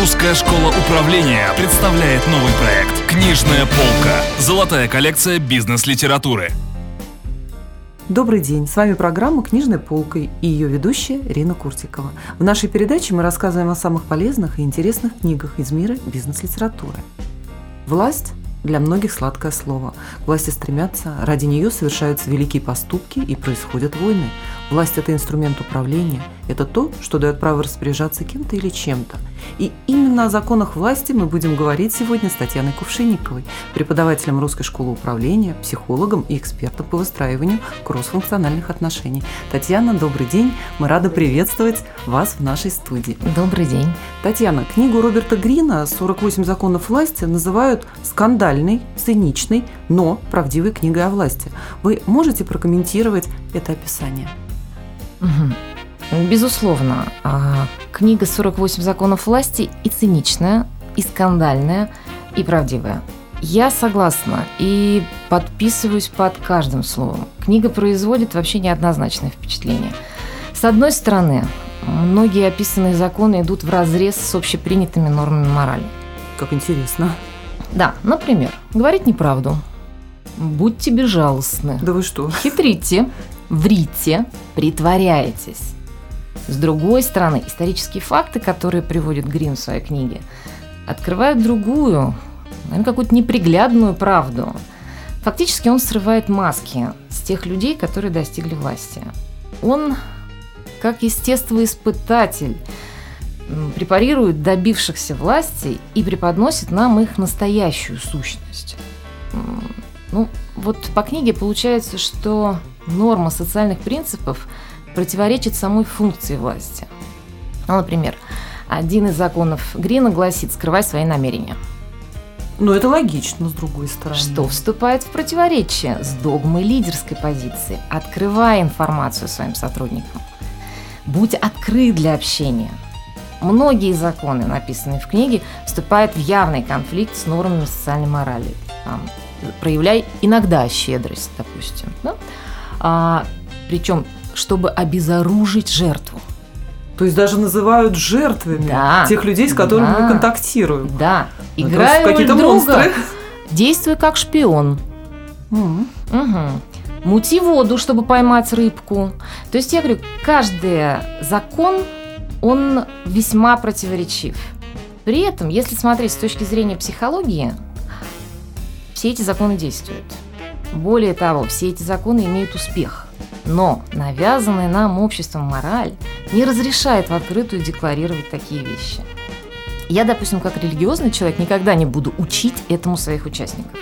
Русская школа управления представляет новый проект «Книжная полка». Золотая коллекция бизнес-литературы. Добрый день, с вами программа «Книжная полка» и ее ведущая Рина Куртикова. В нашей передаче мы рассказываем о самых полезных и интересных книгах из мира бизнес-литературы. Власть для многих сладкое слово. Власти стремятся, ради нее совершаются великие поступки и происходят войны. Власть – это инструмент управления, это то, что дает право распоряжаться кем-то или чем-то. И именно о законах власти мы будем говорить сегодня с Татьяной Кувшинниковой, преподавателем Русской школы управления, психологом и экспертом по выстраиванию кроссфункциональных отношений. Татьяна, добрый день, мы рады приветствовать вас в нашей студии. Добрый день. Татьяна, книгу Роберта Грина «48 законов власти» называют скандальной, циничной, но правдивой книгой о власти. Вы можете прокомментировать это описание? Угу. Безусловно, а, книга «48 законов власти» и циничная, и скандальная, и правдивая. Я согласна и подписываюсь под каждым словом. Книга производит вообще неоднозначное впечатление. С одной стороны, многие описанные законы идут в разрез с общепринятыми нормами морали. Как интересно. Да, например, говорить неправду. Будьте безжалостны. Да вы что? Хитрите врите, притворяетесь. С другой стороны, исторические факты, которые приводит Грин в своей книге, открывают другую, наверное, какую-то неприглядную правду. Фактически он срывает маски с тех людей, которые достигли власти. Он, как естествоиспытатель, препарирует добившихся власти и преподносит нам их настоящую сущность. Ну, вот по книге получается, что норма социальных принципов противоречит самой функции власти. Ну, например, один из законов Грина гласит «скрывай свои намерения». Но это логично, с другой стороны. Что вступает в противоречие с догмой лидерской позиции, открывая информацию своим сотрудникам. Будь открыт для общения. Многие законы, написанные в книге, вступают в явный конфликт с нормами социальной морали. Там, проявляй иногда щедрость, допустим. Да? А, причем чтобы обезоружить жертву. То есть даже называют жертвами да, тех людей, с которыми да, мы контактируем. Да. Играя роль друга, монстры. действуй как шпион. Mm. Угу. Мути воду, чтобы поймать рыбку. То есть я говорю, каждый закон, он весьма противоречив. При этом, если смотреть с точки зрения психологии, все эти законы действуют. Более того, все эти законы имеют успех. Но навязанная нам обществом мораль не разрешает в открытую декларировать такие вещи. Я, допустим, как религиозный человек никогда не буду учить этому своих участников.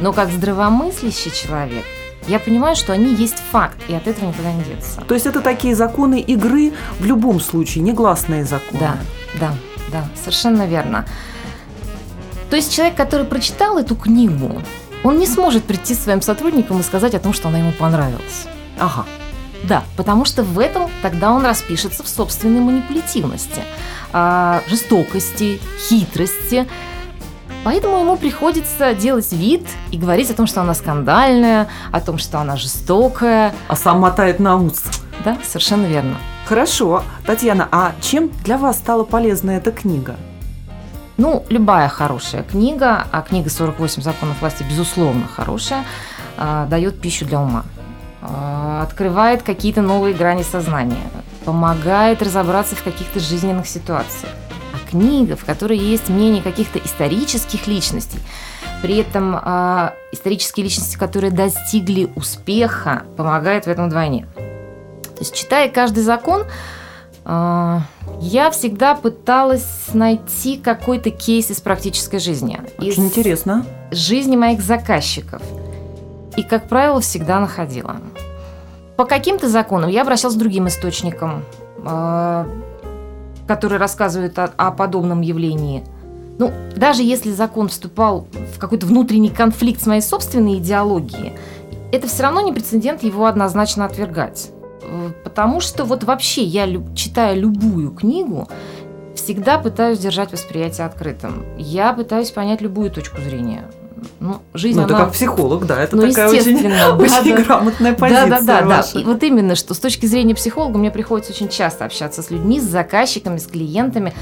Но как здравомыслящий человек, я понимаю, что они есть факт, и от этого никуда не деться. То есть это такие законы игры в любом случае, негласные законы. Да, да, да, совершенно верно. То есть человек, который прочитал эту книгу, он не сможет прийти своим сотрудникам и сказать о том, что она ему понравилась. Ага. Да, потому что в этом тогда он распишется в собственной манипулятивности, а, жестокости, хитрости. Поэтому ему приходится делать вид и говорить о том, что она скандальная, о том, что она жестокая. А сам мотает на ус. Да, совершенно верно. Хорошо. Татьяна, а чем для вас стала полезна эта книга? Ну, любая хорошая книга, а книга «48 законов власти» безусловно хорошая, а, дает пищу для ума, а, открывает какие-то новые грани сознания, помогает разобраться в каких-то жизненных ситуациях. А книга, в которой есть мнение каких-то исторических личностей, при этом э, исторические личности, которые достигли успеха, помогают в этом вдвойне. То есть, читая каждый закон, я всегда пыталась найти какой-то кейс из практической жизни. Очень из интересно. Жизни моих заказчиков. И, как правило, всегда находила. По каким-то законам я обращалась к другим источникам, а, которые рассказывают о, о подобном явлении. Ну, даже если закон вступал в какой-то внутренний конфликт с моей собственной идеологией, это все равно не прецедент его однозначно отвергать. Э, потому что вот вообще я, читая любую книгу, всегда пытаюсь держать восприятие открытым. Я пытаюсь понять любую точку зрения. Ну, жизнь, ну, она... как психолог, да, это ну, такая очень, да, очень да, грамотная позиция Да, да, да, ваша. да. И вот именно, что с точки зрения психолога мне приходится очень часто общаться с людьми, с заказчиками, с клиентами.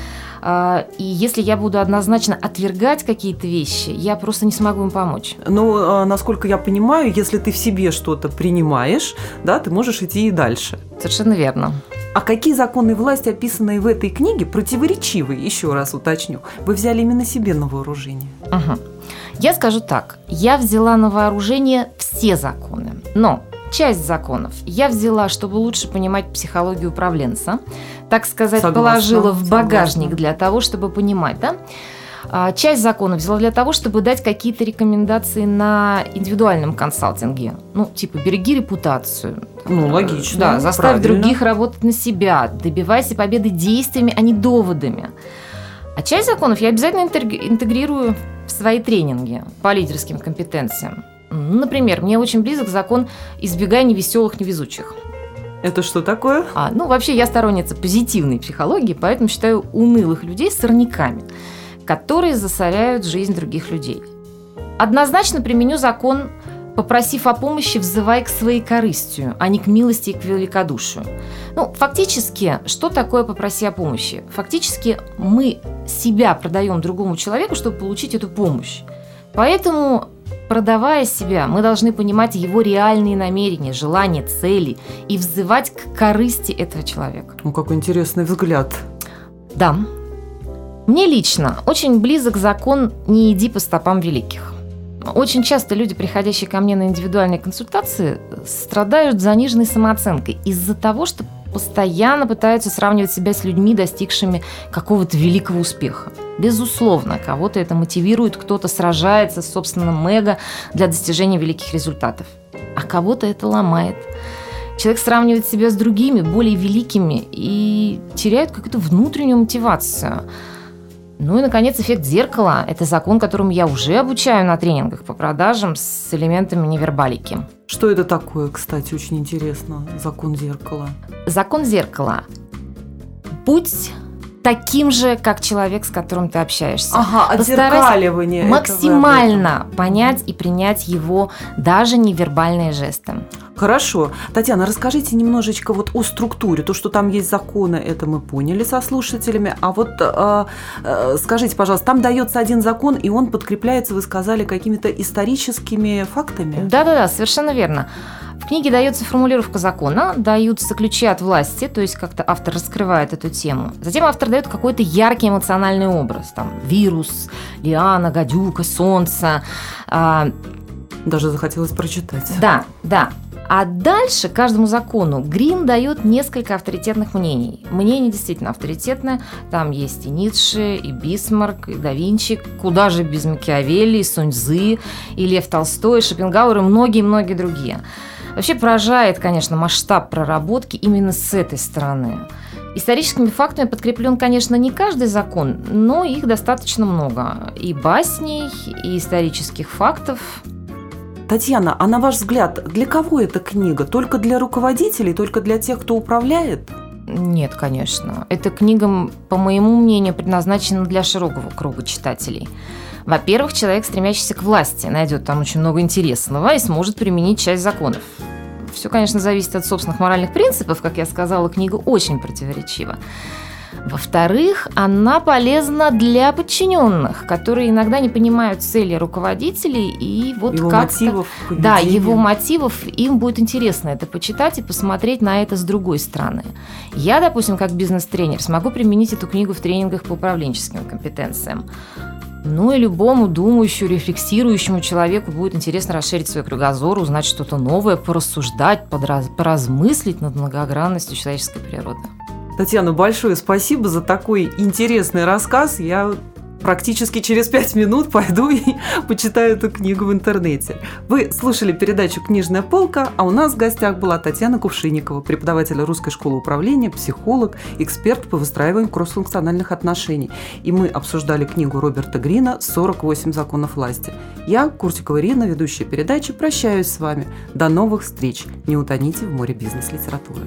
А, и если я буду однозначно отвергать какие-то вещи, я просто не смогу им помочь. Ну, а, насколько я понимаю, если ты в себе что-то принимаешь, да, ты можешь идти и дальше. Совершенно верно. А какие законы власти, описанные в этой книге, противоречивые, еще раз уточню, вы взяли именно себе на вооружение? Угу. Я скажу так. Я взяла на вооружение все законы. Но часть законов я взяла, чтобы лучше понимать психологию управленца. Так сказать, Согласна, положила в багажник согласна. для того, чтобы понимать, да? А, Часть законов взяла для того, чтобы дать какие-то рекомендации на индивидуальном консалтинге. Ну, типа, береги репутацию. Ну, логично, Да, заставь правильно. других работать на себя. Добивайся победы действиями, а не доводами. А часть законов я обязательно интег- интегрирую в свои тренинги по лидерским компетенциям. М, Например, мне очень близок закон «избегай невеселых, невезучих». Это что такое? А, ну, вообще, я сторонница позитивной психологии, поэтому считаю унылых людей сорняками, которые засоряют жизнь других людей. Однозначно применю закон «попросив о помощи, взывай к своей корыстию, а не к милости и к великодушию». Ну, фактически, что такое «попроси о помощи»? Фактически, мы себя продаем другому человеку, чтобы получить эту помощь. Поэтому Продавая себя, мы должны понимать его реальные намерения, желания, цели и взывать к корысти этого человека. Ну, какой интересный взгляд. Да. Мне лично очень близок закон «не иди по стопам великих». Очень часто люди, приходящие ко мне на индивидуальные консультации, страдают заниженной самооценкой из-за того, что постоянно пытаются сравнивать себя с людьми, достигшими какого-то великого успеха. Безусловно, кого-то это мотивирует, кто-то сражается с собственным эго для достижения великих результатов, а кого-то это ломает. Человек сравнивает себя с другими, более великими, и теряет какую-то внутреннюю мотивацию. Ну и, наконец, эффект зеркала – это закон, которому я уже обучаю на тренингах по продажам с элементами невербалики. Что это такое, кстати, очень интересно, закон зеркала? Закон зеркала. Будь таким же, как человек, с которым ты общаешься. Ага, отзеркаливание. Максимально понять и принять его даже невербальные жесты. Хорошо. Татьяна, расскажите немножечко вот о структуре. То, что там есть законы, это мы поняли со слушателями. А вот э, э, скажите, пожалуйста, там дается один закон, и он подкрепляется, вы сказали, какими-то историческими фактами? Да-да-да, совершенно верно. В книге дается формулировка закона, даются ключи от власти, то есть как-то автор раскрывает эту тему. Затем автор дает какой-то яркий эмоциональный образ, там вирус, лиана, гадюка, солнце. А, Даже захотелось прочитать. да, да. А дальше каждому закону Грин дает несколько авторитетных мнений. Мнение действительно авторитетное. Там есть и Ницше, и Бисмарк, и да Винчи. Куда же без Макиавелли, и Сунь-Цзы, и Лев Толстой, и Шопенгауэр, и многие-многие другие. Вообще поражает, конечно, масштаб проработки именно с этой стороны. Историческими фактами подкреплен, конечно, не каждый закон, но их достаточно много. И басней, и исторических фактов. Татьяна, а на ваш взгляд, для кого эта книга? Только для руководителей, только для тех, кто управляет? Нет, конечно. Эта книга, по моему мнению, предназначена для широкого круга читателей. Во-первых, человек, стремящийся к власти, найдет там очень много интересного и сможет применить часть законов. Все, конечно, зависит от собственных моральных принципов. Как я сказала, книга очень противоречива. Во-вторых, она полезна для подчиненных, которые иногда не понимают цели руководителей и вот Его как-то... мотивов, Да, его мотивов, им будет интересно это почитать и посмотреть на это с другой стороны. Я, допустим, как бизнес-тренер, смогу применить эту книгу в тренингах по управленческим компетенциям. Ну и любому думающему, рефлексирующему человеку будет интересно расширить свой кругозор, узнать что-то новое, порассуждать, подраз- поразмыслить над многогранностью человеческой природы. Татьяна, большое спасибо за такой интересный рассказ. Я практически через пять минут пойду и почитаю эту книгу в интернете. Вы слушали передачу «Книжная полка», а у нас в гостях была Татьяна Кувшинникова, преподаватель Русской школы управления, психолог, эксперт по выстраиванию кроссфункциональных отношений. И мы обсуждали книгу Роберта Грина «48 законов власти». Я, Куртикова Ирина, ведущая передачи, прощаюсь с вами. До новых встреч. Не утоните в море бизнес-литературы.